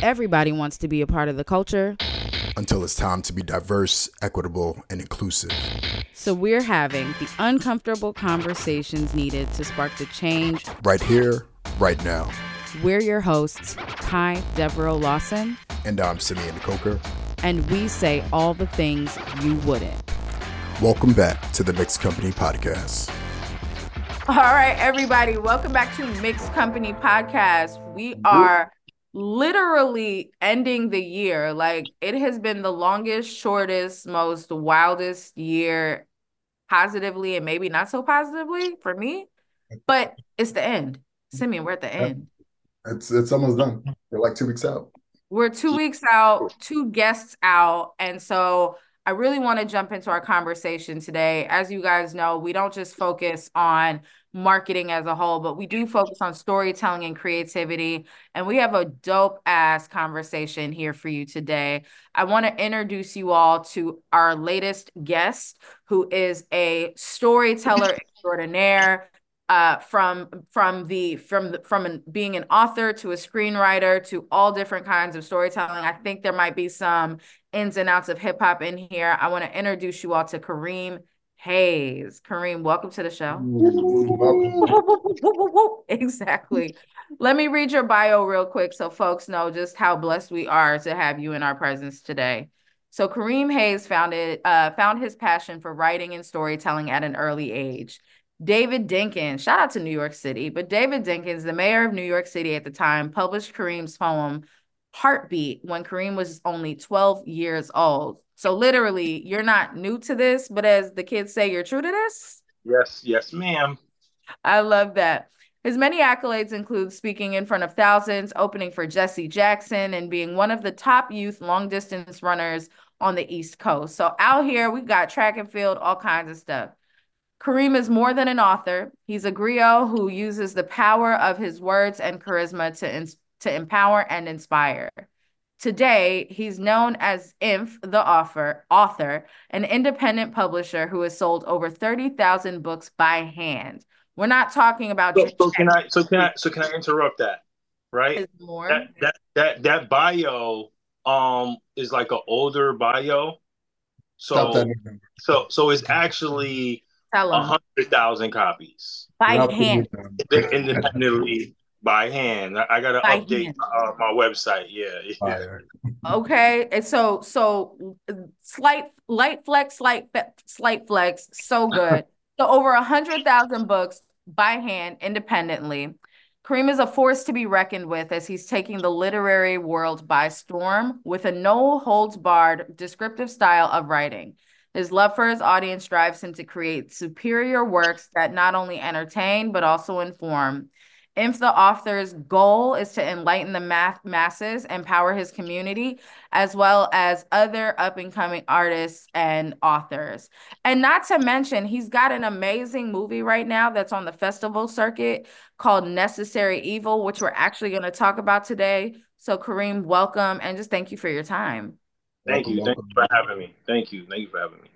Everybody wants to be a part of the culture. Until it's time to be diverse, equitable, and inclusive. So we're having the uncomfortable conversations needed to spark the change. Right here, right now. We're your hosts, Kai Devereaux Lawson. And I'm Simeon Coker. And we say all the things you wouldn't. Welcome back to the Mixed Company Podcast. All right, everybody, welcome back to Mixed Company Podcast. We are literally ending the year. Like it has been the longest, shortest, most wildest year positively and maybe not so positively for me, but it's the end. Simeon, we're at the end. It's it's almost done. We're like two weeks out. We're two weeks out, two guests out. And so I really want to jump into our conversation today. As you guys know, we don't just focus on marketing as a whole, but we do focus on storytelling and creativity. And we have a dope ass conversation here for you today. I want to introduce you all to our latest guest, who is a storyteller extraordinaire. Uh, from from the from the, from an, being an author to a screenwriter to all different kinds of storytelling. I think there might be some ins and outs of hip hop in here. I want to introduce you all to Kareem Hayes. Kareem, welcome to the show. exactly. Let me read your bio real quick so folks know just how blessed we are to have you in our presence today. So Kareem Hayes founded uh, found his passion for writing and storytelling at an early age. David Dinkins, shout out to New York City, but David Dinkins, the mayor of New York City at the time, published Kareem's poem Heartbeat when Kareem was only 12 years old. So literally, you're not new to this, but as the kids say, you're true to this? Yes, yes, ma'am. I love that. His many accolades include speaking in front of thousands, opening for Jesse Jackson, and being one of the top youth long distance runners on the East Coast. So out here, we've got track and field, all kinds of stuff. Kareem is more than an author. He's a griot who uses the power of his words and charisma to, ins- to empower and inspire. Today, he's known as Inf, the author, author, an independent publisher who has sold over 30,000 books by hand. We're not talking about so, so can I so can I so can I interrupt that? Right? More. That, that that that bio um is like an older bio. So so so it's actually a hundred thousand copies by hand independently by hand. I, got to update uh, my website. Yeah. okay. And so, so slight, light flex, slight, slight flex. So good. so over a hundred thousand books by hand independently. Kareem is a force to be reckoned with as he's taking the literary world by storm with a no holds barred descriptive style of writing. His love for his audience drives him to create superior works that not only entertain but also inform. If the author's goal is to enlighten the math masses, empower his community, as well as other up and coming artists and authors. And not to mention, he's got an amazing movie right now that's on the festival circuit called Necessary Evil, which we're actually going to talk about today. So, Kareem, welcome and just thank you for your time. Thank you. Thank you for having me. Thank you. Thank you for having me.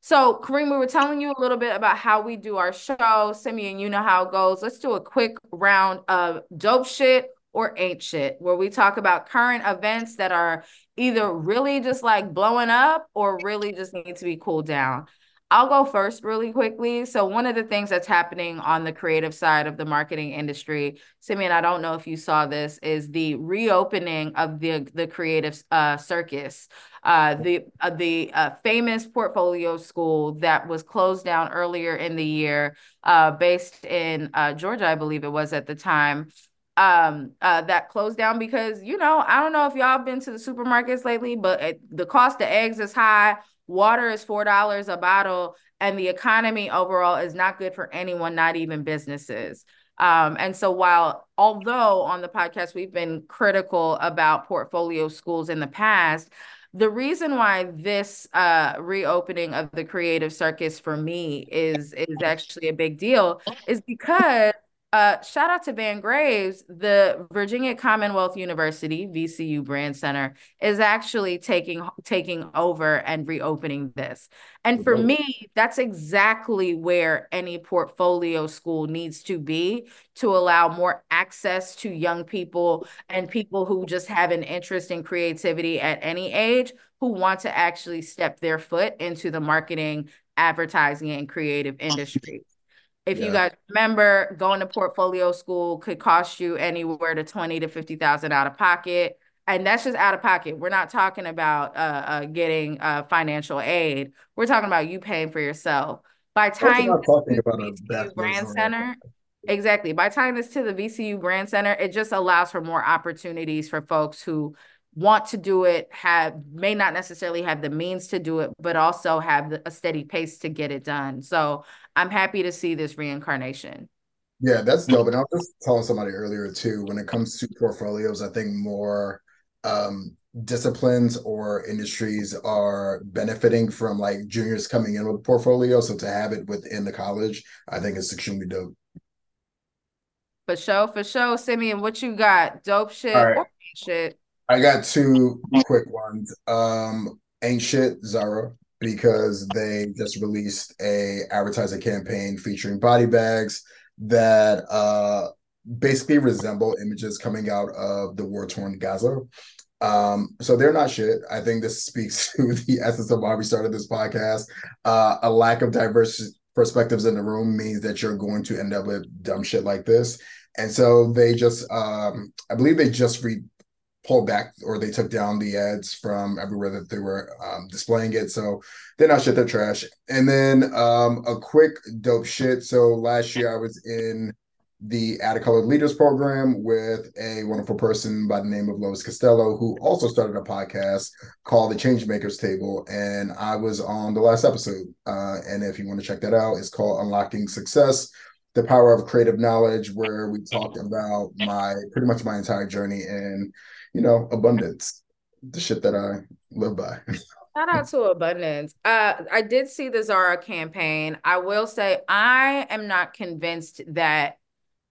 So, Kareem, we were telling you a little bit about how we do our show. Simeon, you know how it goes. Let's do a quick round of dope shit or ain't shit, where we talk about current events that are either really just like blowing up or really just need to be cooled down. I'll go first really quickly. So, one of the things that's happening on the creative side of the marketing industry, Simeon, I don't know if you saw this, is the reopening of the, the creative uh, circus. Uh, the uh, the uh, famous portfolio school that was closed down earlier in the year, uh, based in uh, Georgia, I believe it was at the time um uh that closed down because you know i don't know if y'all have been to the supermarkets lately but it, the cost of eggs is high water is four dollars a bottle and the economy overall is not good for anyone not even businesses. Um, and so while although on the podcast we've been critical about portfolio schools in the past the reason why this uh, reopening of the creative circus for me is is actually a big deal is because uh, shout out to Vann Graves. The Virginia Commonwealth University VCU Brand Center is actually taking taking over and reopening this. And for me, that's exactly where any portfolio school needs to be to allow more access to young people and people who just have an interest in creativity at any age who want to actually step their foot into the marketing, advertising, and creative industry. If yeah. you guys remember, going to portfolio school could cost you anywhere to twenty to fifty thousand out of pocket, and that's just out of pocket. We're not talking about uh, uh getting uh, financial aid. We're talking about you paying for yourself. By tying talking about VCU Brand Center, exactly. By tying this to the VCU Brand Center, it just allows for more opportunities for folks who want to do it have may not necessarily have the means to do it but also have a steady pace to get it done so I'm happy to see this reincarnation. Yeah, that's dope. And I was just telling somebody earlier too, when it comes to portfolios, I think more um, disciplines or industries are benefiting from like juniors coming in with portfolio. So to have it within the college, I think it's extremely dope. For sure, for sure. Simeon, what you got? Dope shit right. or shit? I got two quick ones. Um, ain't shit, Zara because they just released a advertising campaign featuring body bags that uh, basically resemble images coming out of the war torn Gaza. Um, so they're not shit. I think this speaks to the essence of why we started this podcast. Uh, a lack of diverse perspectives in the room means that you're going to end up with dumb shit like this. And so they just, um, I believe they just re- pulled back or they took down the ads from everywhere that they were um, displaying it. So they're not shit, they're trash. And then um, a quick dope shit. So last year I was in the ADCOLOR Leaders program with a wonderful person by the name of Lois Costello, who also started a podcast called The Changemakers Table. And I was on the last episode. Uh, and if you want to check that out, it's called Unlocking Success the power of creative knowledge where we talked about my pretty much my entire journey in you know, abundance, the shit that I live by. Shout out to abundance. Uh, I did see the Zara campaign. I will say I am not convinced that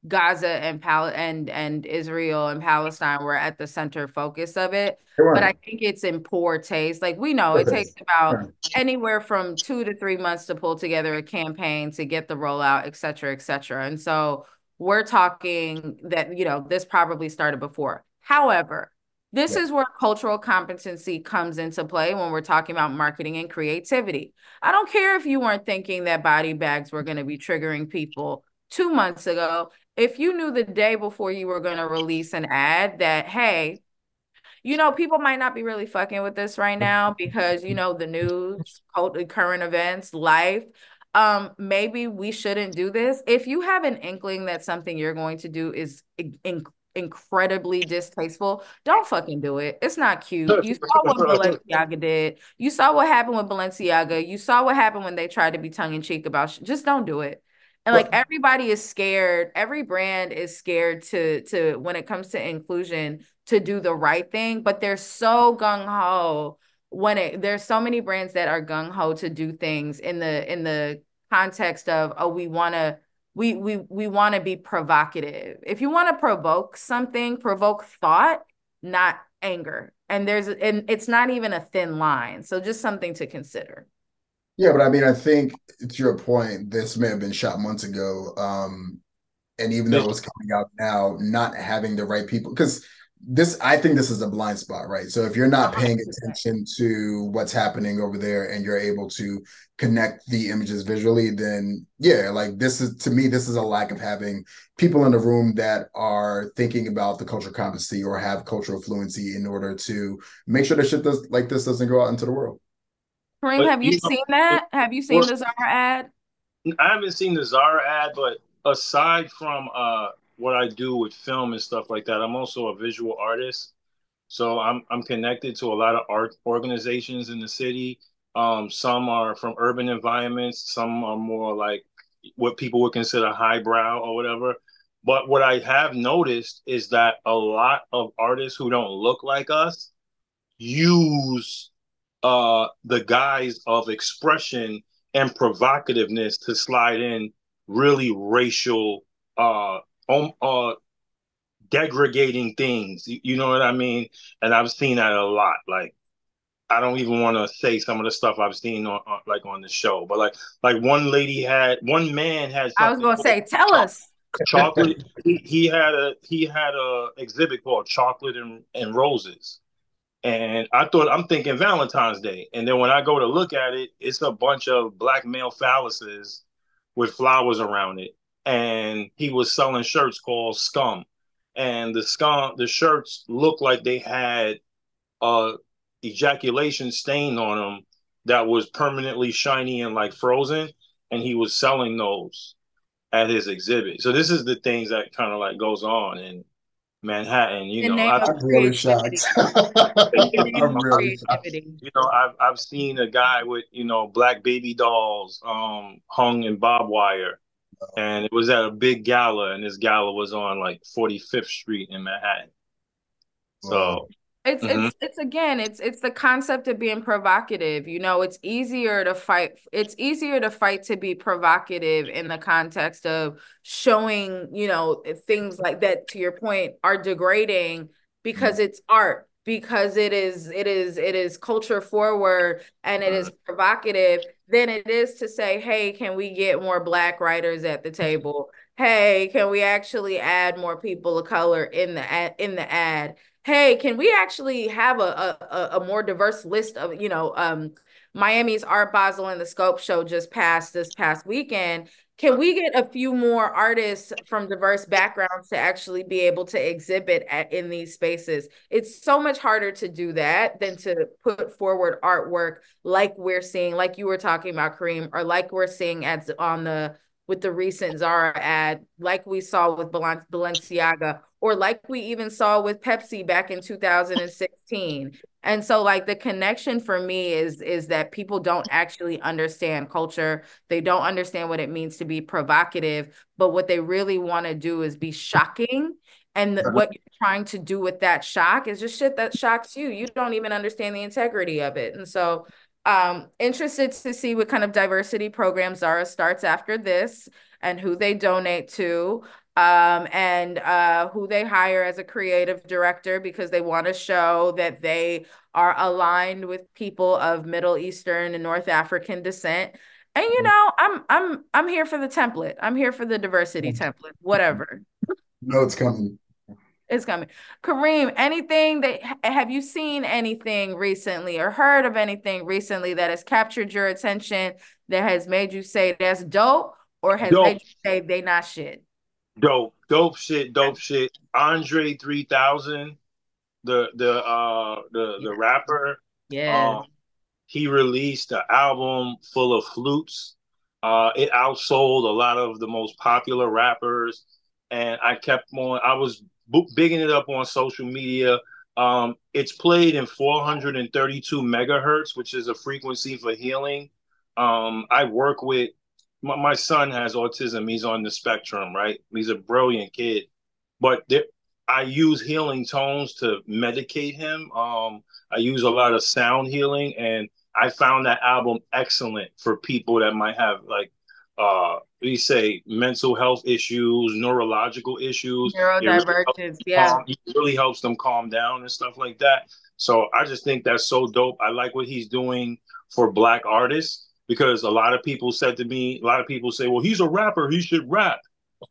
Gaza and Pal and and Israel and Palestine were at the center focus of it. But I think it's in poor taste. Like we know it takes about anywhere from two to three months to pull together a campaign to get the rollout, et cetera, et cetera. And so we're talking that, you know, this probably started before. However, this yeah. is where cultural competency comes into play when we're talking about marketing and creativity. I don't care if you weren't thinking that body bags were going to be triggering people two months ago. If you knew the day before you were going to release an ad that, hey, you know, people might not be really fucking with this right now because, you know, the news, current events, life. Um, maybe we shouldn't do this. If you have an inkling that something you're going to do is in- incredibly distasteful, don't fucking do it. It's not cute. You saw what Balenciaga did. You saw what happened with Balenciaga. You saw what happened when they tried to be tongue in cheek about sh- just don't do it. And like everybody is scared, every brand is scared to to when it comes to inclusion to do the right thing, but they're so gung ho when it there's so many brands that are gung ho to do things in the in the context of oh we want to we we we want to be provocative. If you want to provoke something, provoke thought, not anger. And there's and it's not even a thin line. So just something to consider. Yeah, but I mean, I think to your point, this may have been shot months ago. Um, and even though it's coming out now, not having the right people, because this I think this is a blind spot, right? So if you're not paying attention to what's happening over there and you're able to connect the images visually, then yeah, like this is to me, this is a lack of having people in the room that are thinking about the cultural competency or have cultural fluency in order to make sure that shit does like this doesn't go out into the world. Kareem, have you, you know, seen that? Have you seen well, the Zara ad? I haven't seen the Zara ad, but aside from uh what I do with film and stuff like that. I'm also a visual artist, so I'm I'm connected to a lot of art organizations in the city. Um, some are from urban environments, some are more like what people would consider highbrow or whatever. But what I have noticed is that a lot of artists who don't look like us use uh, the guise of expression and provocativeness to slide in really racial uh, um, uh degrading things. You, you know what I mean? And I've seen that a lot. Like I don't even want to say some of the stuff I've seen on, on, like on the show, but like like one lady had one man had. I was gonna say, tell us. Chocolate. he, he had a he had a exhibit called Chocolate and, and Roses, and I thought I'm thinking Valentine's Day, and then when I go to look at it, it's a bunch of black male phalluses with flowers around it, and he was selling shirts called Scum, and the scum the shirts looked like they had a ejaculation stain on them that was permanently shiny and like frozen, and he was selling those at his exhibit. So this is the things that kind of like goes on in Manhattan. You know, I, am really shocked. I'm really shocked. You know, I've I've seen a guy with you know black baby dolls um hung in barbed wire. And it was at a big gala, and this gala was on like 45th Street in Manhattan. So it's mm-hmm. it's it's again, it's it's the concept of being provocative. You know, it's easier to fight. It's easier to fight to be provocative in the context of showing, you know, things like that. To your point, are degrading because it's art because it is it is it is culture forward and it is provocative than it is to say hey can we get more black writers at the table hey can we actually add more people of color in the ad in the ad hey, can we actually have a, a, a more diverse list of, you know, um, Miami's Art Basel and the Scope Show just passed this past weekend. Can we get a few more artists from diverse backgrounds to actually be able to exhibit at, in these spaces? It's so much harder to do that than to put forward artwork like we're seeing, like you were talking about, Kareem, or like we're seeing at on the with the recent Zara ad, like we saw with Balenciaga, or like we even saw with Pepsi back in 2016. And so like the connection for me is is that people don't actually understand culture. They don't understand what it means to be provocative, but what they really want to do is be shocking. And what you're trying to do with that shock is just shit that shocks you. You don't even understand the integrity of it. And so um, interested to see what kind of diversity program Zara starts after this and who they donate to um, and uh, who they hire as a creative director because they want to show that they are aligned with people of Middle Eastern and North African descent. And you mm-hmm. know, I'm I'm I'm here for the template. I'm here for the diversity mm-hmm. template. Whatever. No, it's coming. It's coming. Kareem, anything that have you seen anything recently or heard of anything recently that has captured your attention that has made you say that's dope or has dope. made you say they not shit? Dope, dope shit, dope shit. Andre 3000, the the uh the the rapper. Yeah. Um, he released an album full of flutes. Uh, it outsold a lot of the most popular rappers, and I kept on. I was bigging it up on social media. Um, it's played in 432 megahertz, which is a frequency for healing. Um, I work with my, my, son has autism. He's on the spectrum, right? He's a brilliant kid, but there, I use healing tones to medicate him. Um, I use a lot of sound healing, and I found that album excellent for people that might have like uh we say mental health issues, neurological issues. Neurodivergence, yeah. it really helps them calm down and stuff like that. So I just think that's so dope. I like what he's doing for black artists because a lot of people said to me, a lot of people say, well, he's a rapper, he should rap.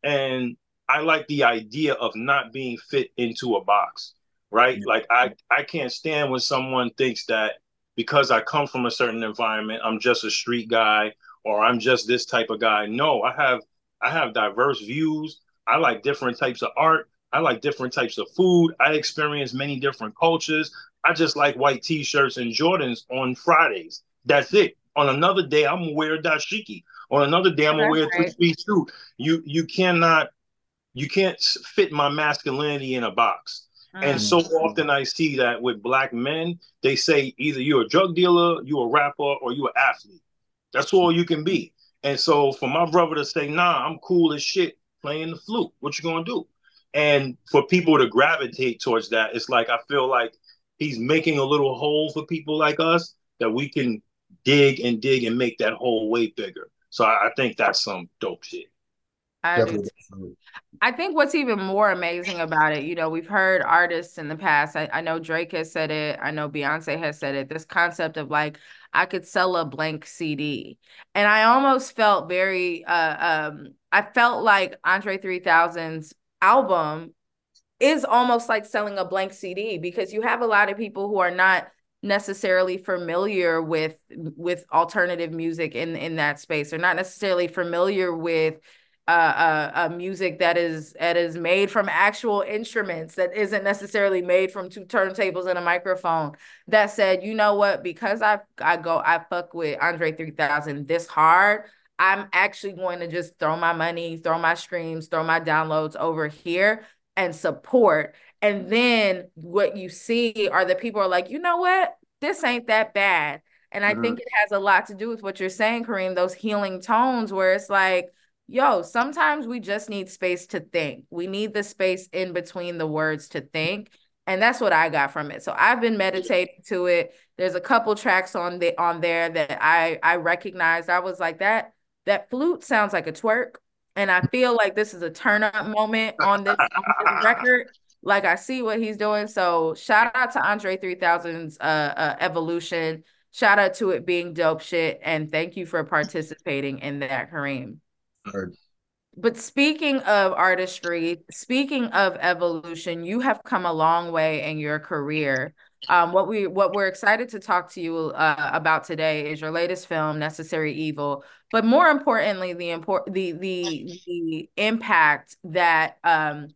And I like the idea of not being fit into a box, right? Yeah. Like I, I can't stand when someone thinks that because I come from a certain environment, I'm just a street guy or I'm just this type of guy. No, I have I have diverse views. I like different types of art. I like different types of food. I experience many different cultures. I just like white t-shirts and Jordans on Fridays. That's it. On another day, I'm gonna wear dashiki. On another day, I'm gonna wear a three-piece suit. You you cannot you can't fit my masculinity in a box. Mm. And so often I see that with black men, they say either you're a drug dealer, you're a rapper, or you're an athlete. That's all you can be. And so for my brother to say, nah, I'm cool as shit playing the flute, what you gonna do? And for people to gravitate towards that, it's like I feel like he's making a little hole for people like us that we can dig and dig and make that hole way bigger. So I, I think that's some dope shit. I. I think what's even more amazing about it, you know, we've heard artists in the past. I, I know Drake has said it. I know Beyonce has said it. This concept of like, I could sell a blank CD. And I almost felt very, uh, um, I felt like Andre 3000's album is almost like selling a blank CD because you have a lot of people who are not necessarily familiar with with alternative music in in that space. They're not necessarily familiar with uh, uh, uh, music that is that is made from actual instruments that isn't necessarily made from two turntables and a microphone. That said, you know what? Because I I go I fuck with Andre 3000 this hard. I'm actually going to just throw my money, throw my streams, throw my downloads over here and support. And then what you see are the people are like, you know what? This ain't that bad. And I mm-hmm. think it has a lot to do with what you're saying, Kareem, those healing tones where it's like, yo, sometimes we just need space to think. We need the space in between the words to think. And that's what I got from it. So I've been meditating to it. There's a couple tracks on the on there that I I recognized. I was like that that flute sounds like a twerk. And I feel like this is a turn up moment on this, on this record. Like I see what he's doing. So shout out to Andre 3000's uh, uh, evolution. Shout out to it being dope shit. And thank you for participating in that, Kareem. But speaking of artistry, speaking of evolution, you have come a long way in your career. Um, what we what we're excited to talk to you uh, about today is your latest film, Necessary Evil. But more importantly, the import the the the impact that um,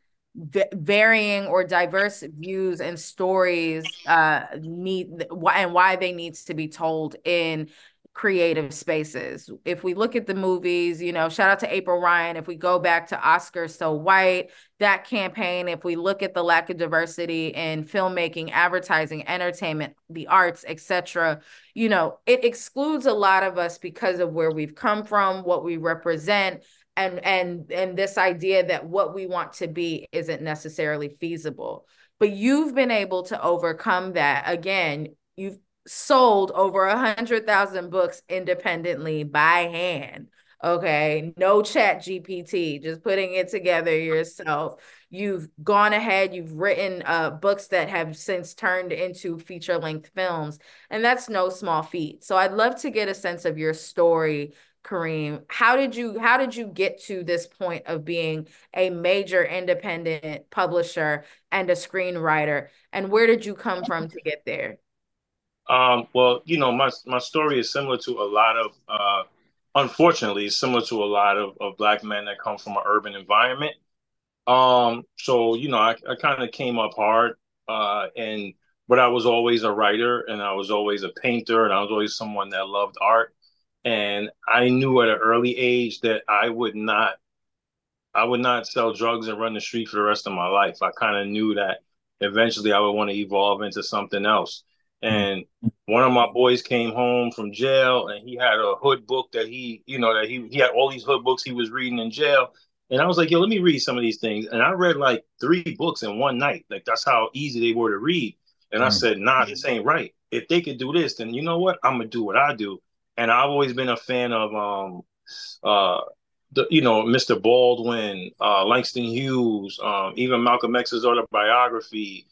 varying or diverse views and stories uh, need and why they needs to be told in creative spaces. If we look at the movies, you know, shout out to April Reign. If we go back to Oscar So White, that campaign, if we look at the lack of diversity in filmmaking, advertising, entertainment, the arts, etc., you know, it excludes a lot of us because of where we've come from, what we represent, and and and this idea that what we want to be isn't necessarily feasible. But you've been able to overcome that. Again, you've sold over a hundred thousand books independently by hand. Okay, no chat GPT, just putting it together yourself. You've gone ahead, you've written uh, books that have since turned into feature length films, and that's no small feat. So I'd love to get a sense of your story, Kareem. How did you how did you get to this point of being a major independent publisher and a screenwriter, and where did you come from to get there? Um, well, you know, my my story is similar to a lot of, uh, unfortunately, similar to a lot of, of black men that come from an urban environment. Um, so you know, I, I kind of came up hard, uh, and but I was always a writer, and I was always a painter, and I was always someone that loved art. And I knew at an early age that I would not, I would not sell drugs and run the street for the rest of my life. I kind of knew that eventually I would want to evolve into something else. And one of my boys came home from jail and he had a hood book that he, you know, that he he had all these hood books he was reading in jail. And I was like, yo, let me read some of these things. And I read like three books in one night. Like that's how easy they were to read. And I said, nah, this ain't right. If they could do this, then you know what? I'm gonna do what I do. And I've always been a fan of um uh the you know Mr. Baldwin, uh, Langston Hughes, um, even Malcolm X's autobiography,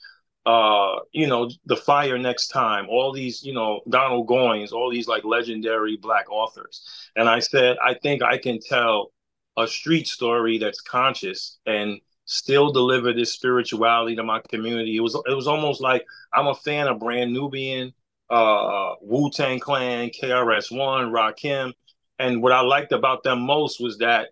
uh, you know, The Fire Next Time, all these, you know, Donald Goines, all these like legendary black authors. And I said, I think I can tell a street story that's conscious and still deliver this spirituality to my community. It was it was almost like I'm a fan of Brand Nubian, uh, Wu Tang Clan, KRS One, Rakim, and what I liked about them most was that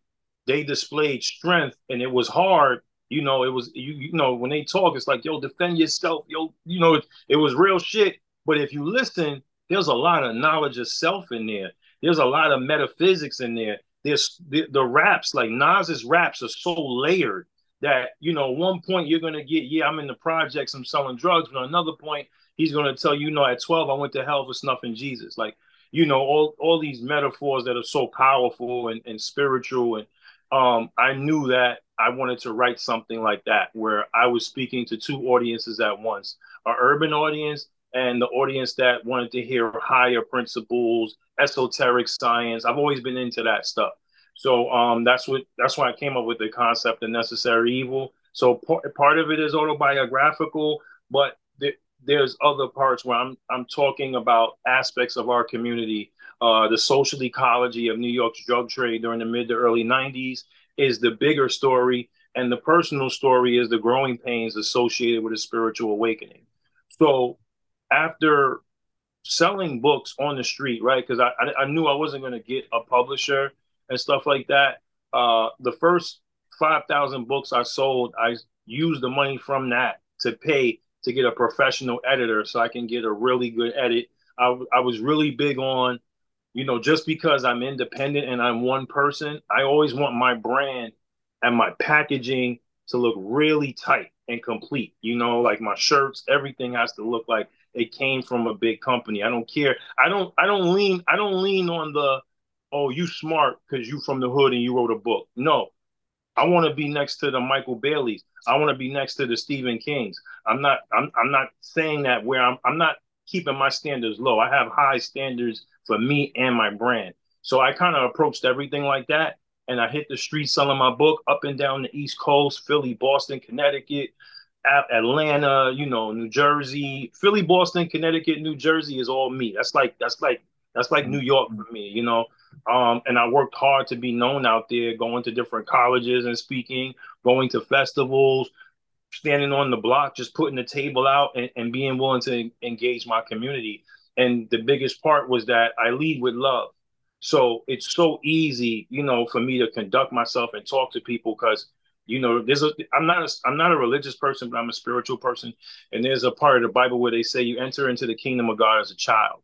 they displayed strength, and it was hard you know, it was you, you know when they talk, it's like yo, defend yourself, yo, you know, it, it was real shit. But if you listen, there's a lot of knowledge of self in there. There's a lot of metaphysics in there. There's the, the raps, like Nas's raps are so layered that you know, one point you're gonna get, yeah, I'm in the projects, I'm selling drugs, but another point he's gonna tell you, you know, at 12 I went to hell for snuffing Jesus. Like, you know, all all these metaphors that are so powerful and, and spiritual and um, I knew that I wanted to write something like that where I was speaking to two audiences at once an urban audience and the audience that wanted to hear higher principles, esoteric science. I've always been into that stuff. So um, that's what that's why I came up with the concept of necessary evil. So part, part of it is autobiographical, but th- there's other parts where I'm I'm talking about aspects of our community. Uh, the social ecology of New York's drug trade during the mid to early 90s is the bigger story, and the personal story is the growing pains associated with a spiritual awakening. So after selling books on the street, right? Because I, I, knew I wasn't going to get a publisher and stuff like that. Uh, the first five thousand books I sold, I used the money from that to pay to get a professional editor so I can get a really good edit. I, I was really big on, you know, just because I'm independent and I'm one person, I always want my brand and my packaging to look really tight and complete. You know, like my shirts, everything has to look like it came from a big company. I don't care. I don't I don't lean I don't lean on the oh you smart because you from the hood and you wrote a book. No. I want to be next to the Michael Baileys. I want to be next to the Stephen Kings. I'm not I'm I'm not saying that where I'm I'm not keeping my standards low. I have high standards for me and my brand. So I kind of approached everything like that and I hit the streets selling my book up and down the East Coast, Philly, Boston, Connecticut, Atlanta, you know, New Jersey, Philly, Boston, Connecticut, New Jersey is all me. That's like that's like that's like New York for me, you know. Um, and I worked hard to be known out there, going to different colleges and speaking, going to festivals, standing on the block, just putting the table out and, and being willing to engage my community. And the biggest part was that I lead with love. So it's so easy, you know, for me to conduct myself and talk to people because you know there's a i'm not a, i'm not a religious person but i'm a spiritual person. And there's a part of the bible where they say you enter into the kingdom of god as a child.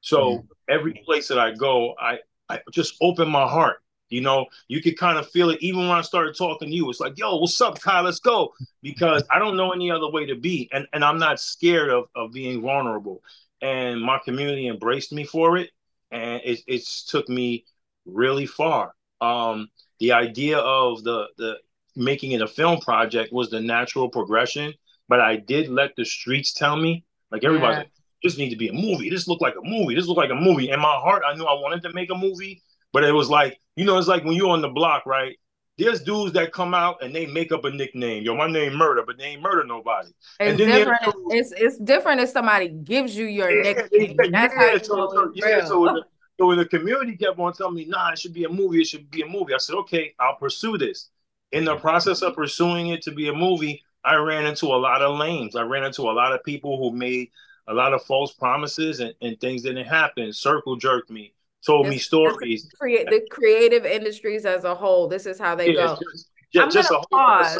So mm-hmm. every place that i go i i just open my heart you know? You could kind of feel it. Even when i started talking to you it's like yo what's up kyle let's go. Because i don't know any other way to be. And and i'm not scared of of being vulnerable and my community embraced me for it and it, it's took me really far um the idea of the the making it a film project was the natural progression. But I did let the streets tell me, like everybody, yeah. like, this needs to be a movie. This looked like a movie. This looked like a movie. In my heart, I knew I wanted to make a movie, but it was like, you know, it's like when you're on the block, right? There's dudes that come out and they make up a nickname. Yo, my name murder, but they ain't murder nobody. It's different. It's it's different if somebody gives you your yeah, nickname. Yeah, That's yeah, how you so, so, yeah, so when, the, so when the community kept on telling me, nah, it should be a movie, it should be a movie. I said, okay, I'll pursue this in the process of pursuing it to be a movie, I ran into a lot of lanes. I ran into a lot of people who made a lot of false promises and, and things didn't happen. Circle jerked me, told me stories. Create the creative industries as a whole. This is how they yeah, go. Just, yeah, I'm just gonna pause.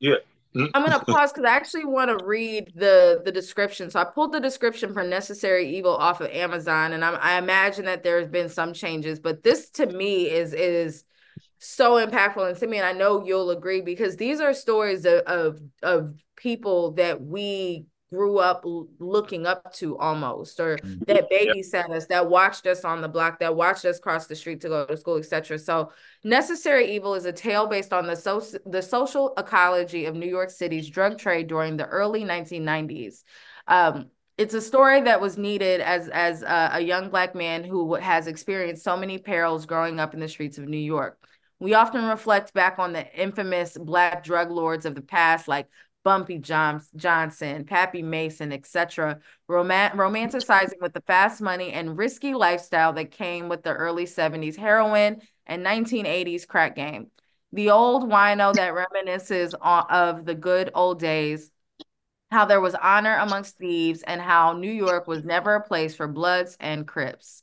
Yeah. Mm-hmm. I'm gonna pause because I actually want to read the the description. So I pulled the description for Necessary Evil off of Amazon, and I'm, I imagine that there's been some changes, but this to me is is so impactful and to me and i know you'll agree because these are stories of, of of, people that we grew up looking up to almost or mm-hmm. that babysat us that watched us on the block that watched us cross the street to go to school etc so necessary evil is a tale based on the, so- the social ecology of new york city's drug trade during the early 1990s um, it's a story that was needed as as a, a young black man who has experienced so many perils growing up in the streets of new york. We often reflect back on the infamous Black drug lords of the past, like Bumpy Johnson, Pappy Mason, etc., rom- romanticizing with the fast money and risky lifestyle that came with the early 70s heroin and 1980s crack game. The old wino that reminisces of the good old days, how there was honor amongst thieves, and how New York was never a place for Bloods and Crips.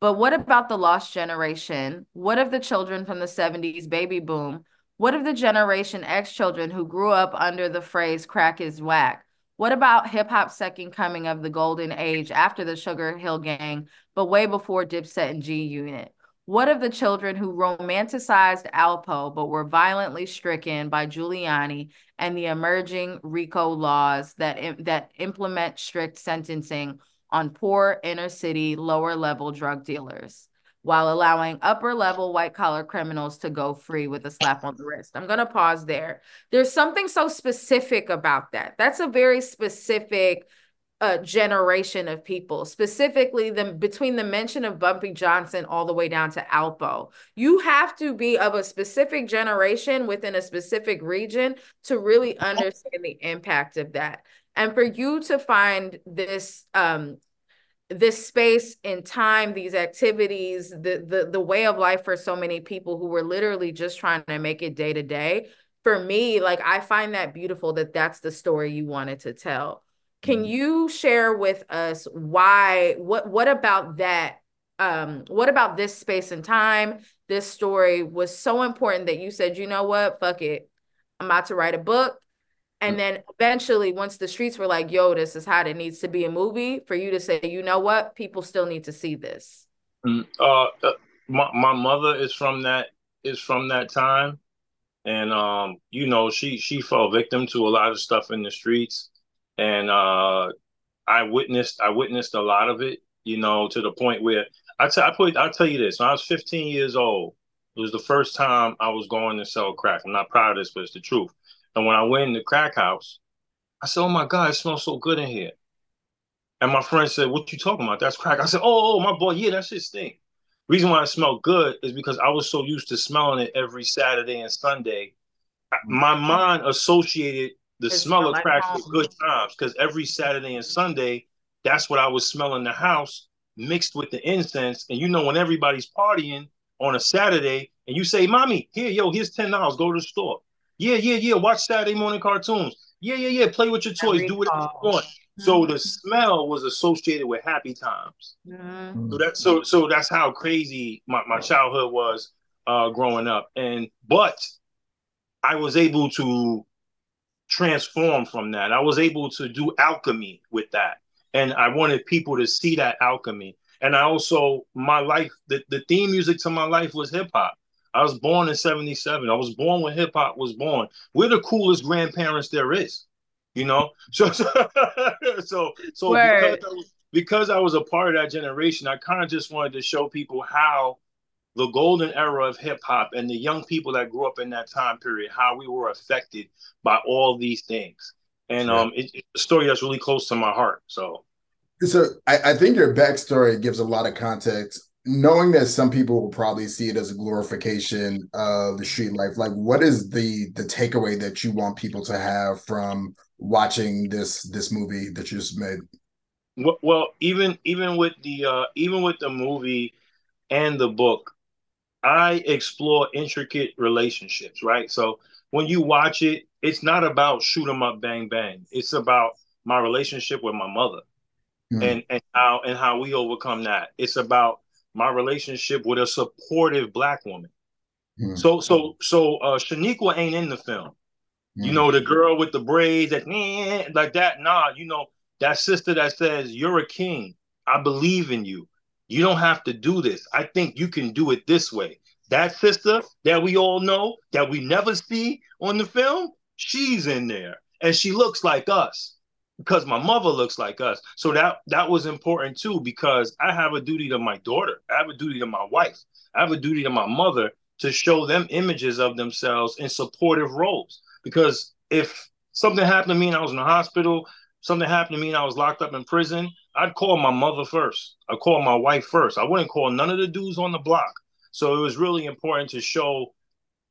But what about the lost generation? What of the children from the 70s baby boom? What of the Generation X children who grew up under the phrase crack is whack? What about hip hop's second coming of the golden age after the Sugar Hill Gang, but way before Dipset and G Unit? What of the children who romanticized Alpo but were violently stricken by Giuliani and the emerging RICO laws that, that implement strict sentencing on poor inner city, lower level drug dealers while allowing upper level white collar criminals to go free with a slap on the wrist. I'm going to pause there. There's something so specific about that. That's a very specific uh, generation of people, specifically the between the mention of Bumpy Johnson all the way down to Alpo. You have to be of a specific generation within a specific region to really understand the impact of that. And for you to find this um, this space and time, these activities, the the the way of life for so many people who were literally just trying to make it day to day. For me, like I find that beautiful that that's the story you wanted to tell. Can mm-hmm. you share with us why what what about that um what about this space and time this story was so important that you said you know what fuck it i'm about to write a book and mm. then eventually once the streets were like yo this is how it needs to be a movie for you to say you know what people still need to see this mm, uh, uh my, my mother is from that is from that time and um you know she she fell victim to a lot of stuff in the streets and uh, I witnessed I witnessed a lot of it. You know, to the point where I, t- I put I'll tell you this: when I was 15 years old, it was the first time I was going to sell crack. I'm not proud of this, but it's the truth. And when I went in the crack house, I said, "Oh my God, it smells so good in here." And my friend said, "What you talking about? That's crack." I said, "Oh, oh my boy, yeah, that shit stink." Reason why it smelled good is because I was so used to smelling it every Saturday and Sunday. Mm-hmm. My mind associated the smell of crack with good times because every Saturday and Sunday, that's what I was smelling the house mixed with the incense. And you know, when everybody's partying on a Saturday and you say, Mommy, here, yo, here's $10, go to the store. Yeah, yeah, yeah. Watch Saturday morning cartoons. Yeah, yeah, yeah. Play with your toys. Do whatever you want. So mm-hmm. the smell was associated with happy times. Mm-hmm. So that so so that's how crazy my, my childhood was uh growing up. And but I was able to transform from that. I was able to do alchemy with that. And I wanted people to see that alchemy. And I also, my life, the, the theme music to my life was hip hop. I was born in 77. I was born when hip hop was born. We're the coolest grandparents there is, you know? So, so, so, so because I, was, because I was a part of that generation, I kind of just wanted to show people how the golden era of hip hop and the young people that grew up in that time period, how we were affected by all these things. And um, it, it's a story that's really close to my heart. So, so I, I think your backstory gives a lot of context. Knowing that some people will probably see it as a glorification of the street life, like what is the the takeaway that you want people to have from watching this this movie that you just made? Well, even even with the uh, even with the movie and the book, I explore intricate relationships, right? So when you watch it, it's not about shoot 'em up, bang bang. It's about my relationship with my mother, mm. and and how and how we overcome that. It's about my relationship with a supportive black woman. Mm. So so so uh, Shaniqua ain't in the film. Mm. You know the girl with the braids that like that. Nah, you know that sister that says you're a king. I believe in you. You don't have to do this. I think you can do it this way. That sister that we all know, that we never see on the film, she's in there. And she looks like us because my mother looks like us. So that that was important too, because I have a duty to my daughter. I have a duty to my wife. I have a duty to my mother to show them images of themselves in supportive roles. Because if something happened to me and I was in the hospital, something happened to me and I was locked up in prison, I'd call my mother first. I'd call my wife first. I wouldn't call none of the dudes on the block. So it was really important to show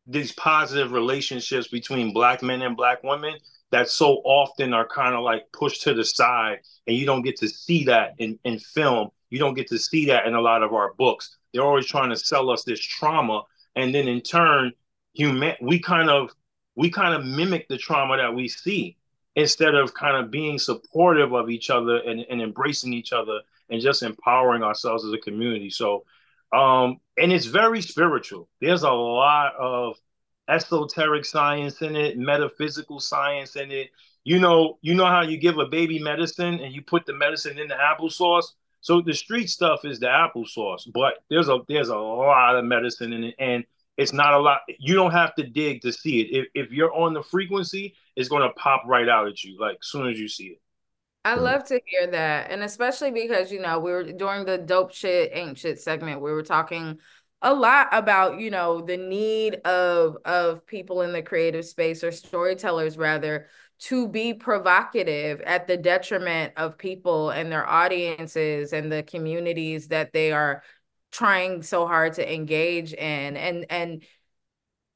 these positive relationships between black men and black women that so often are kind of like pushed to the side and you don't get to see that in, in film you don't get to see that in a lot of our books they're always trying to sell us this trauma and then in turn human we kind of we kind of mimic the trauma that we see instead of kind of being supportive of each other and, and embracing each other and just empowering ourselves as a community. So, um, and it's very spiritual. There's a lot of esoteric science in it, metaphysical science in it. You know, you know how you give a baby medicine and you put the medicine in the applesauce. So the street stuff is the applesauce, but there's a there's a lot of medicine in it, and it's not a lot. You don't have to dig to see it. If, if you're on the frequency, it's going to pop right out at you, like soon as you see it. I love to hear that. And especially because, you know, we were during the dope shit, ain't shit segment, we were talking a lot about, you know, the need of of people in the creative space or storytellers rather to be provocative at the detriment of people and their audiences and the communities that they are trying so hard to engage in. And and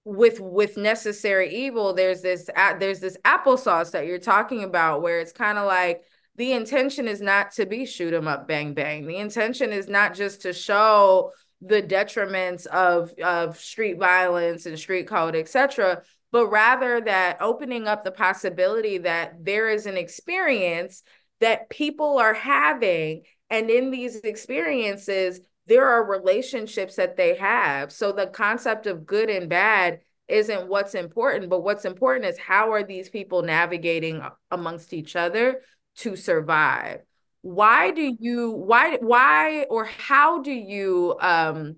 with with necessary evil there's this there's this applesauce that you're talking about where it's kind of like the intention is not to be shoot 'em up bang bang. The intention is not just to show the detriments of of street violence and street code etc but rather that opening up the possibility that there is an experience that people are having and in these experiences there are relationships that they have. So the concept of good and bad isn't what's important, but what's important is how are these people navigating uh, amongst each other to survive? Why do you why why or how do you um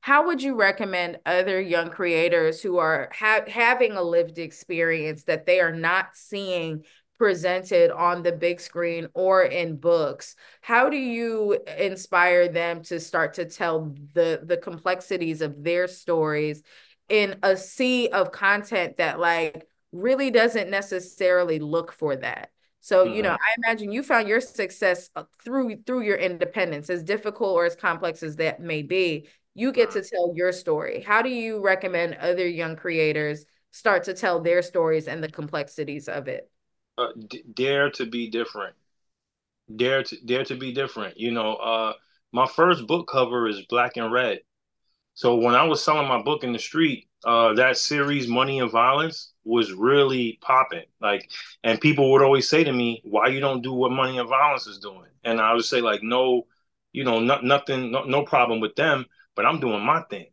how would you recommend other young creators who are ha- having a lived experience that they are not seeing presented on the big screen or in books? How do you inspire them to start to tell the the complexities of their stories in a sea of content that like really doesn't necessarily look for that so mm-hmm. you know i imagine you found your success uh, through through your independence as difficult or as complex as that may be you get to tell your story how do you recommend other young creators start to tell their stories and the complexities of it uh, d- dare to be different. Dare to dare to be different. You know, uh, my first book cover is black and red. So when I was selling my book in the street, uh, that series, Money and Violence, was really popping. Like, and people would always say to me, "Why you don't do what Money and Violence is doing?" And I would say, like, "No, you know, not, nothing, no, no problem with them, but I'm doing my thing."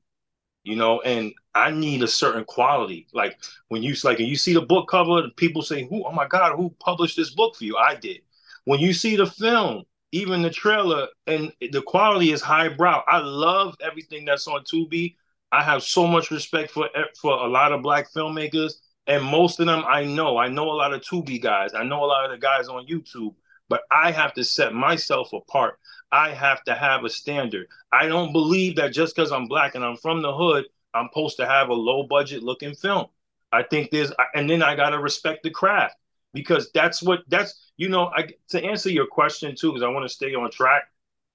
you know, and I need a certain quality. Like when you like you see the book cover, people say, "Who? Oh my God, who published this book for you?" I did. When you see the film, even the trailer, and the quality is highbrow. I love everything that's on Tubi. I have so much respect for for a lot of black filmmakers, and most of them I know. I know a lot of Tubi guys. I know a lot of the guys on YouTube. But I have to set myself apart. I have to have a standard. I don't believe that just because I'm black and I'm from the hood, I'm supposed to have a low budget looking film. I think there's, and then I got to respect the craft because that's what that's, you know, I, to answer your question too, because I want to stay on track.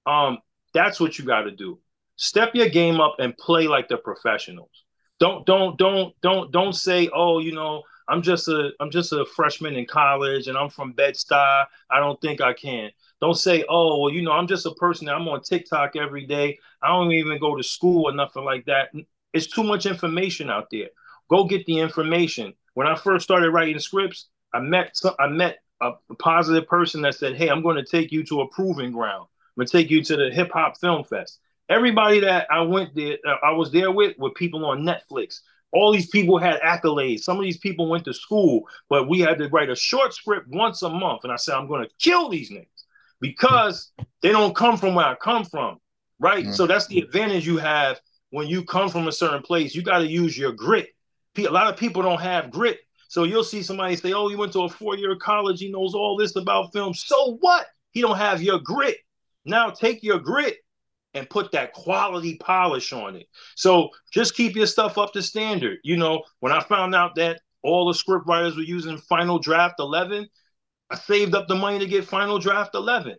Um, that's what you got to do. Step your game up and play like the professionals. Don't, don't, don't, don't, don't say, oh, you know, I'm just a I'm just a freshman in college and I'm from Bed-Stuy. I don't think I can. Don't say, oh, well, you know, I'm just a person I'm on TikTok every day. I don't even go to school or nothing like that. It's too much information out there. Go get the information. When I first started writing scripts, I met I met a positive person that said, "Hey, I'm going to take you to a proving ground. I'm going to take you to the Hip Hop Film Fest." Everybody that I went there, I was there with, were people on Netflix all these people had accolades. Some of these people went to school, but we had to write a short script once a month. And I said, I'm going to kill these niggas because they don't come from where I come from. Right. Mm-hmm. So that's the advantage you have when you come from a certain place. You got to use your grit. A lot of people don't have grit. So you'll see somebody say, Oh, he went to a four year college. He knows all this about film. So what? He don't have your grit. Now take your grit and put that quality polish on it. So just keep your stuff up to standard. You know, when I found out that all the script writers were using Final Draft 11, I saved up the money to get Final Draft 11.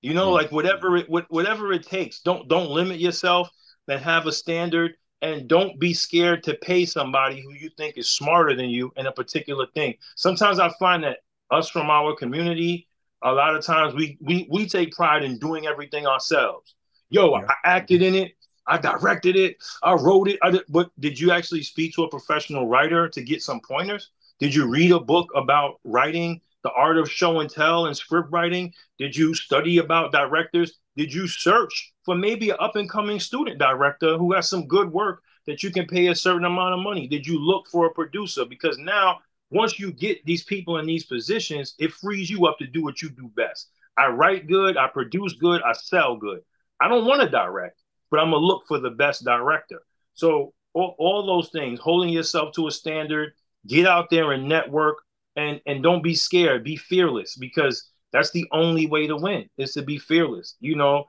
You know, mm-hmm. like whatever it whatever it takes. Don't don't limit yourself. Then have a standard and don't be scared to pay somebody who you think is smarter than you in a particular thing. Sometimes I find that us from our community, a lot of times we we we take pride in doing everything ourselves yo, yeah. I acted in it. I directed it. I wrote it. I did, but did you actually speak to a professional writer to get some pointers? Did you read a book about writing, the art of show and tell and script writing? Did you study about directors? Did you search for maybe an up and coming student director who has some good work that you can pay a certain amount of money? Did you look for a producer? Because now, once you get these people in these positions, it frees you up to do what you do best. I write good, I produce good, I sell good. I don't want to direct, but I'm gonna look for the best director. So all, all those things, holding yourself to a standard, get out there and network, and and don't be scared. Be fearless because that's the only way to win is to be fearless. You know,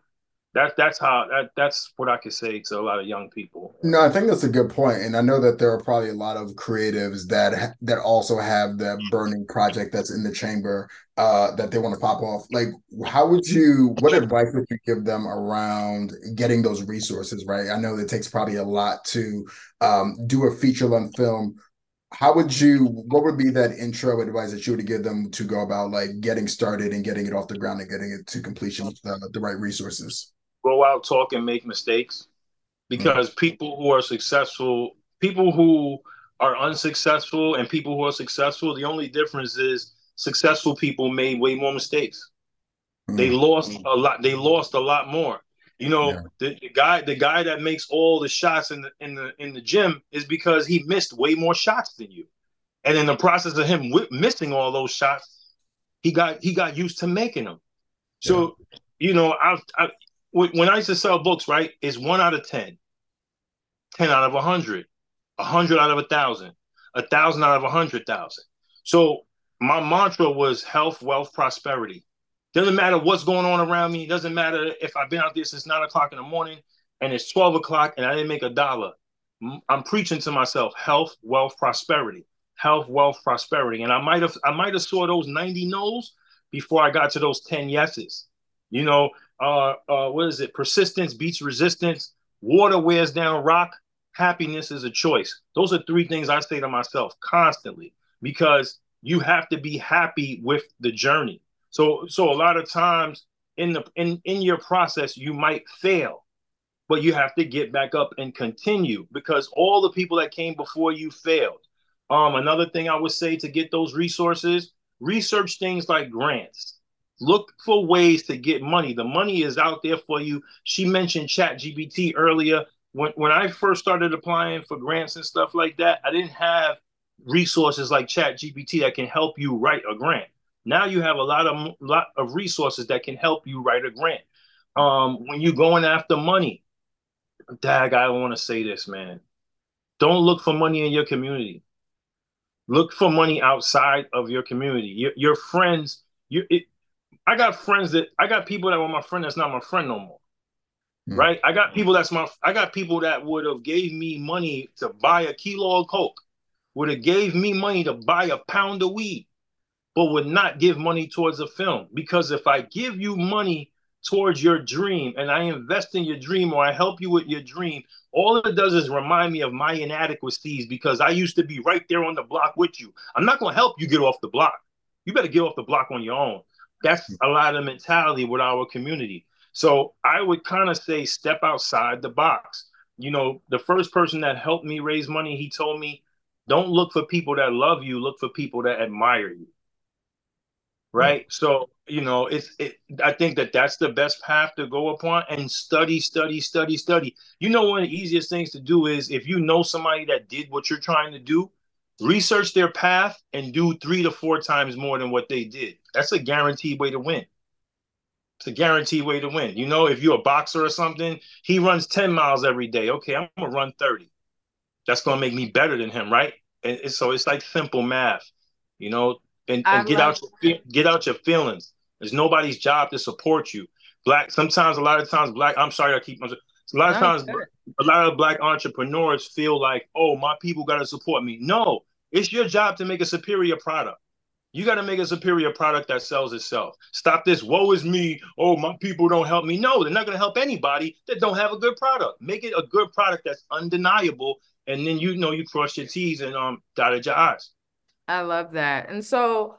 that that's how that that's what I could say to a lot of young people. No, I think that's a good point, and I know that there are probably a lot of creatives that that also have that burning project that's in the chamber uh, that they want to pop off. Like, how would you? What advice would you give them around getting those resources? Right, I know it takes probably a lot to um, do a feature length film. How would you? What would be that intro advice that you would give them to go about like getting started and getting it off the ground and getting it to completion with the, the right resources? Go out, talk, and make mistakes because mm-hmm. people who are successful, people who are unsuccessful, and people who are successful, the only difference is successful people made way more mistakes. Mm-hmm. They lost a lot. They lost a lot more. You know, yeah. the, the, guy, the guy that makes all the shots in the in the in the gym is because he missed way more shots than you, and in the process of him w- missing all those shots, he got he got used to making them. So, yeah. you know, I, I when I used to sell books, right, it's one out of 10, 10 out of a 100, a 100 out of a 1,000, a 1,000 out of a 100,000. So my mantra was health, wealth, prosperity. Doesn't matter what's going on around me. Doesn't matter if I've been out there since nine o'clock in the morning and it's 12 o'clock and I didn't make a dollar. I'm preaching to myself health, wealth, prosperity. Health, wealth, prosperity. And I might have I might have saw those 90 no's before I got to those 10 yeses. You know, uh, uh, what is it? Persistence beats resistance. Water wears down rock. Happiness is a choice. Those are three things I say to myself constantly because you have to be happy with the journey. So, so a lot of times in the in in your process, you might fail, but you have to get back up and continue because all the people that came before you failed. Um, another thing I would say to get those resources, research things like grants Look for ways to get money. The money is out there for you. She mentioned Chat GPT earlier. When when I first started applying for grants and stuff like that, I didn't have resources like Chat GPT that can help you write a grant. Now you have a lot of lot of resources that can help you write a grant. Um, when you're going after money, Dag, I want to say this, man. Don't look for money in your community. Look for money outside of your community. Your, your friends, you, it, I got friends that I got people that were my friend that's not my friend no more. Mm. Right? I got people that's my I got people that would have gave me money to buy a kilo of coke, would have gave me money to buy a pound of weed, but would not give money towards a film. Because if I give you money towards your dream and I invest in your dream or I help you with your dream, all it does is remind me of my inadequacies because I used to be right there on the block with you. I'm not going to help you get off the block. You better get off the block on your own. That's a lot of mentality with our community. So I would kind of say step outside the box. You know, the first person that helped me raise money, he told me, don't look for people that love you, look for people that admire you. Right? Mm-hmm. So, you know, it's it I think that that's the best path to go upon and study, study, study, study. You know, one of the easiest things to do is if you know somebody that did what you're trying to do, research their path and do three to four times more than what they did. That's a guaranteed way to win. It's a guaranteed way to win. You know, if you're a boxer or something, he runs 10 miles every day. Okay, I'm gonna run 30. That's gonna make me better than him, right? And, so it's like simple math, you know, and, and get out your get out your feelings. It's nobody's job to support you. Black sometimes a lot of times black I'm sorry I keep a lot of times a lot of black entrepreneurs feel like, oh, my people gotta support me. No, it's your job to make a superior product. You got to make a superior product that sells itself. Stop this, woe is me. Oh, my people don't help me. No, they're not going to help anybody that don't have a good product. Make it a good product that's undeniable. And then you know you cross your T's and um dotted your I's. I love that. And so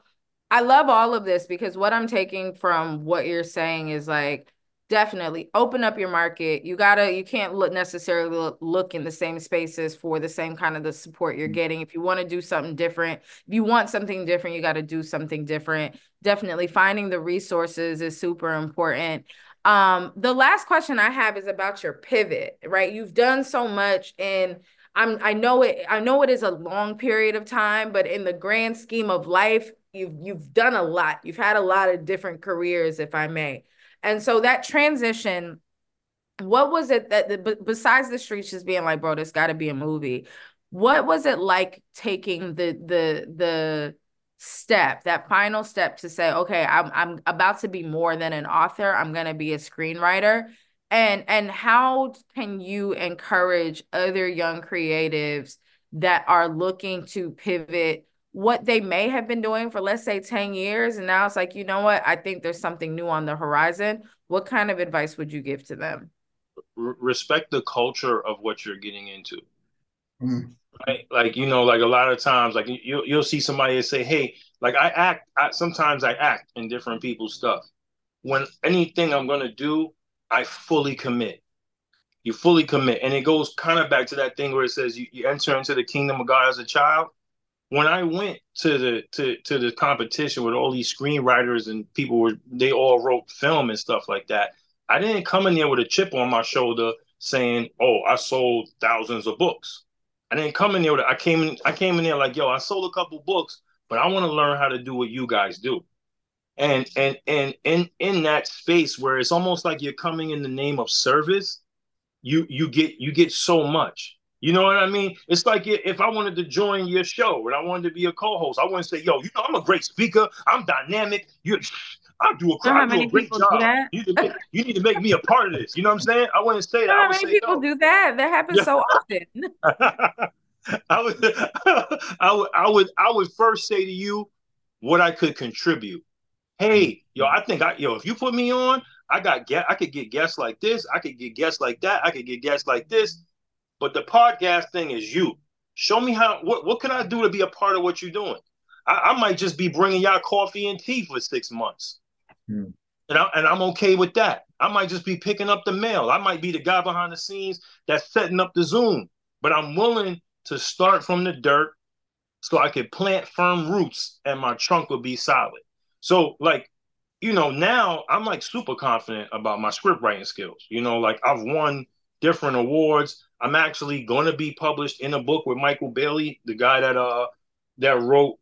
I love all of this because what I'm taking from what you're saying is like definitely. Open up your market. You gotta you can't look necessarily look in the same spaces for the same kind of the support you're mm. getting. If you want to do something different if you want something different you got to do something different. Definitely finding the resources is super important. Um the last question i have is about your pivot right? You've done so much and i'm i know it i know it is a long period of time but in the grand scheme of life you've you've done a lot. You've had a lot of different careers if i may and so that transition, what was it that besides the streets just being like, bro, this got to be a movie. What was it like taking the the the step, that final step to say, okay, I'm I'm about to be more than an author. I'm gonna be a screenwriter. and and how can you encourage other young creatives that are looking to pivot what they may have been doing for let's say 10 years and now it's like you know what? I think there's something new on the horizon. What kind of advice would you give to them? Respect the culture of what you're getting into. Mm. right? Like you know like a lot of times like you, you'll see somebody say hey like i act I, sometimes i act in different people's stuff. When anything i'm going to do i fully commit. You fully commit. And it goes kind of back to that thing where it says you, you enter into the kingdom of god as a child when i went to the to, to the competition with all these screenwriters and people were they all wrote film and stuff like that i didn't come in there with a chip on my shoulder saying oh i sold thousands of books i didn't come in there with i came in i came in there like yo i sold a couple books but i want to learn how to do what you guys do and and and in in that space where it's almost like you're coming in the name of service you you get you get so much. You know what I mean? It's like if I wanted to join your show and I wanted to be a co-host, I wouldn't say, "Yo, you know, I'm a great speaker. I'm dynamic. You, I do a, I do a great job. You need, make, you need, to make me a part of this." You know what I'm saying? I wouldn't say that. How many say, people do that? That happens so often. I would, I would, I would, I would first say to you what I could contribute. Hey, yo, I think I, yo, if you put me on, I got get I could get guests like this, I could get guests like that, I could get guests like this. But the podcast thing is you. Show me how what what can I do to be a part of what you're doing? I, I might just be bringing y'all coffee and tea for six months. Hmm. And, I, and I'm okay with that. I might just be picking up the mail. I might be the guy behind the scenes that's setting up the Zoom. But I'm willing to start from the dirt so I could plant firm roots and my trunk will be solid. So, like, you know, now I'm like super confident about my script writing skills. You know, like I've won different awards. I'm actually going to be published in a book with Michael Bailey, the guy that uh that wrote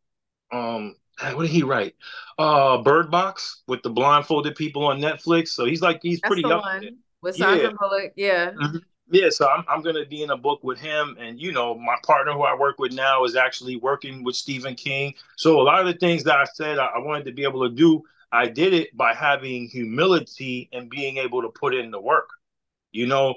um what did he write? Uh Bird Box with the blindfolded people on Netflix. So he's like he's That's pretty the one with Sandra yeah. Bullock. Yeah. Mm-hmm. Yeah, so I'm I'm gonna be in a book with him, and you know, my partner who I work with now is actually working with Stephen King. So a lot of the things that I said I, I wanted to be able to do, I did it by having humility and being able to put in the work. You know,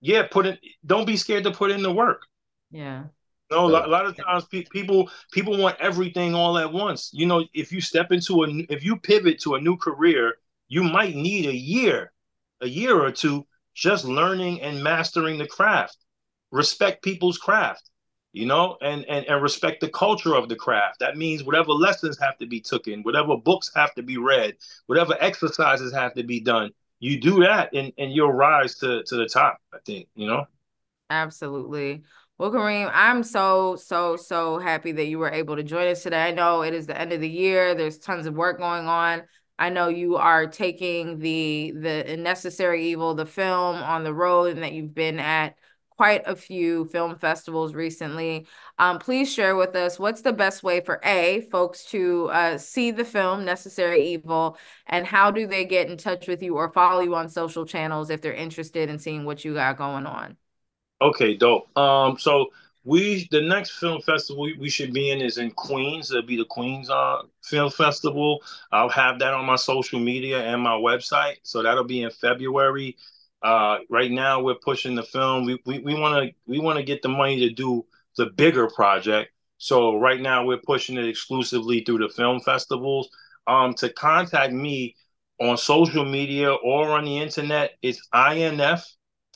yeah, put in. Don't be scared to put in the work. Yeah. No, a lot, a lot of times pe- people people want everything all at once. You know, if you step into a if you pivot to a new career, you might need a year, a year or two just learning and mastering the craft. Respect people's craft you know, and, and and respect the culture of the craft. That means whatever lessons have to be taken, whatever books have to be read, whatever exercises have to be done. You do that, and and you'll rise to to the top. I think you know. Absolutely. Well, Kareem, I'm so, so, so happy that you were able to join us today. I know it is the end of the year. There's tons of work going on. I know you are taking the the necessary evil, the film on the road, and that you've been at quite a few film festivals recently. Um, please share with us what's the best way for A, folks to uh, see the film Necessary Evil, and how do they get in touch with you or follow you on social channels if they're interested in seeing what you got going on? Okay, dope. Um, so we the next film festival we, we should be in is in Queens. It'll be the Queens uh, Film Festival. I'll have that on my social media and my website. So that'll be in February. Uh, right now, we're pushing the film. We we want to we want to get the money to do the bigger project. So right now, we're pushing it exclusively through the film festivals. Um, to contact me on social media or on the internet, it's INF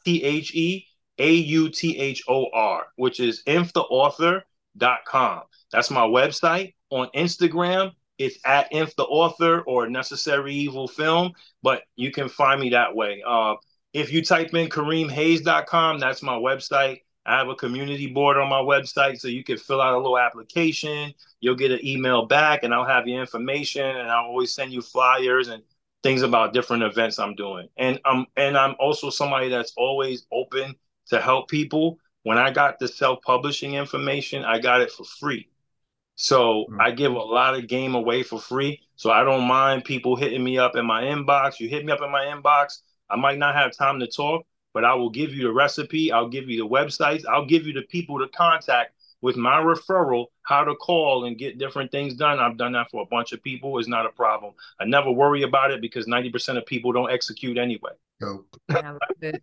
T H E A U T H O R, which is inftheauthor.com. That's my website. On Instagram, it's at inf the author or necessary evil film, but you can find me that way. Uh, if you type in KareemHayes.com, that's my website. I have a community board on my website so you can fill out a little application. You'll get an email back and I'll have your information and I'll always send you flyers and things about different events I'm doing. And I'm and I'm also somebody that's always open to help people. When I got the self-publishing information, I got it for free. So mm-hmm. I give a lot of game away for free. So I don't mind people hitting me up in my inbox. You hit me up in my inbox I might not have time to talk, but I will give you the recipe. I'll give you the websites. I'll give you the people to contact with my referral, how to call and get different things done. I've done that for a bunch of people. It's not a problem. I never worry about it because 90% of people don't execute anyway. Dope. I love it.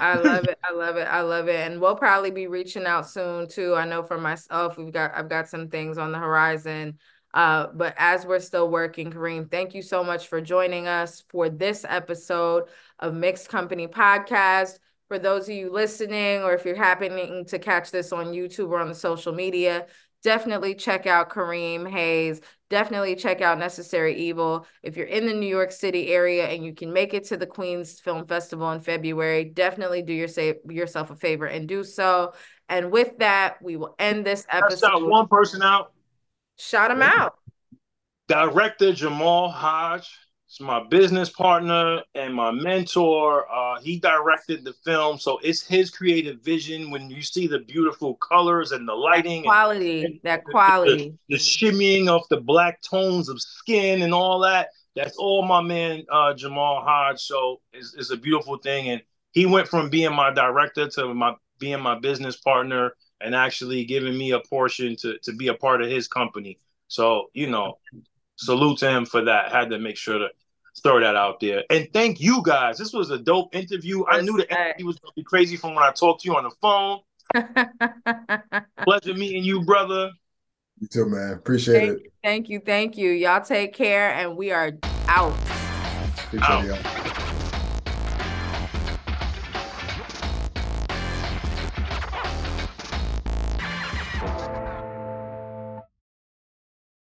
I love it. I love it. I love it. And we'll probably be reaching out soon too. I know for myself, we've got I've got some things on the horizon. Uh, but as we're still working, Kareem, thank you so much for joining us for this episode of Mixed Company Podcast. For those of you listening, or if you're happening to catch this on YouTube or on the social media, definitely check out Kareem Hayes. Definitely check out Necessary Evil. If you're in the New York City area and you can make it to the Queens Film Festival in February, definitely do your say, yourself a favor and do so. And with that, we will end this episode. One person out. Shout him out. Director Jamal Hodge. It's my business partner and my mentor. Uh, he directed the film, so it's his creative vision. When you see the beautiful colors and the lighting, that quality, and, that quality, the, the, shimmying of the black tones of skin and all that. That's all my man uh, Jamal Hodge. So it's, it's a beautiful thing, and he went from being my director to my being my business partner and actually giving me a portion to to be a part of his company. So you know, salute to him for that. Had to make sure to throw that out there. And thank you guys. This was a dope interview. I knew the interview was gonna be crazy from when I talked to you on the phone. Pleasure meeting you, brother. You too, man. Appreciate thank, it. Thank you, thank you. Y'all take care, and we are out. Appreciate out. y'all.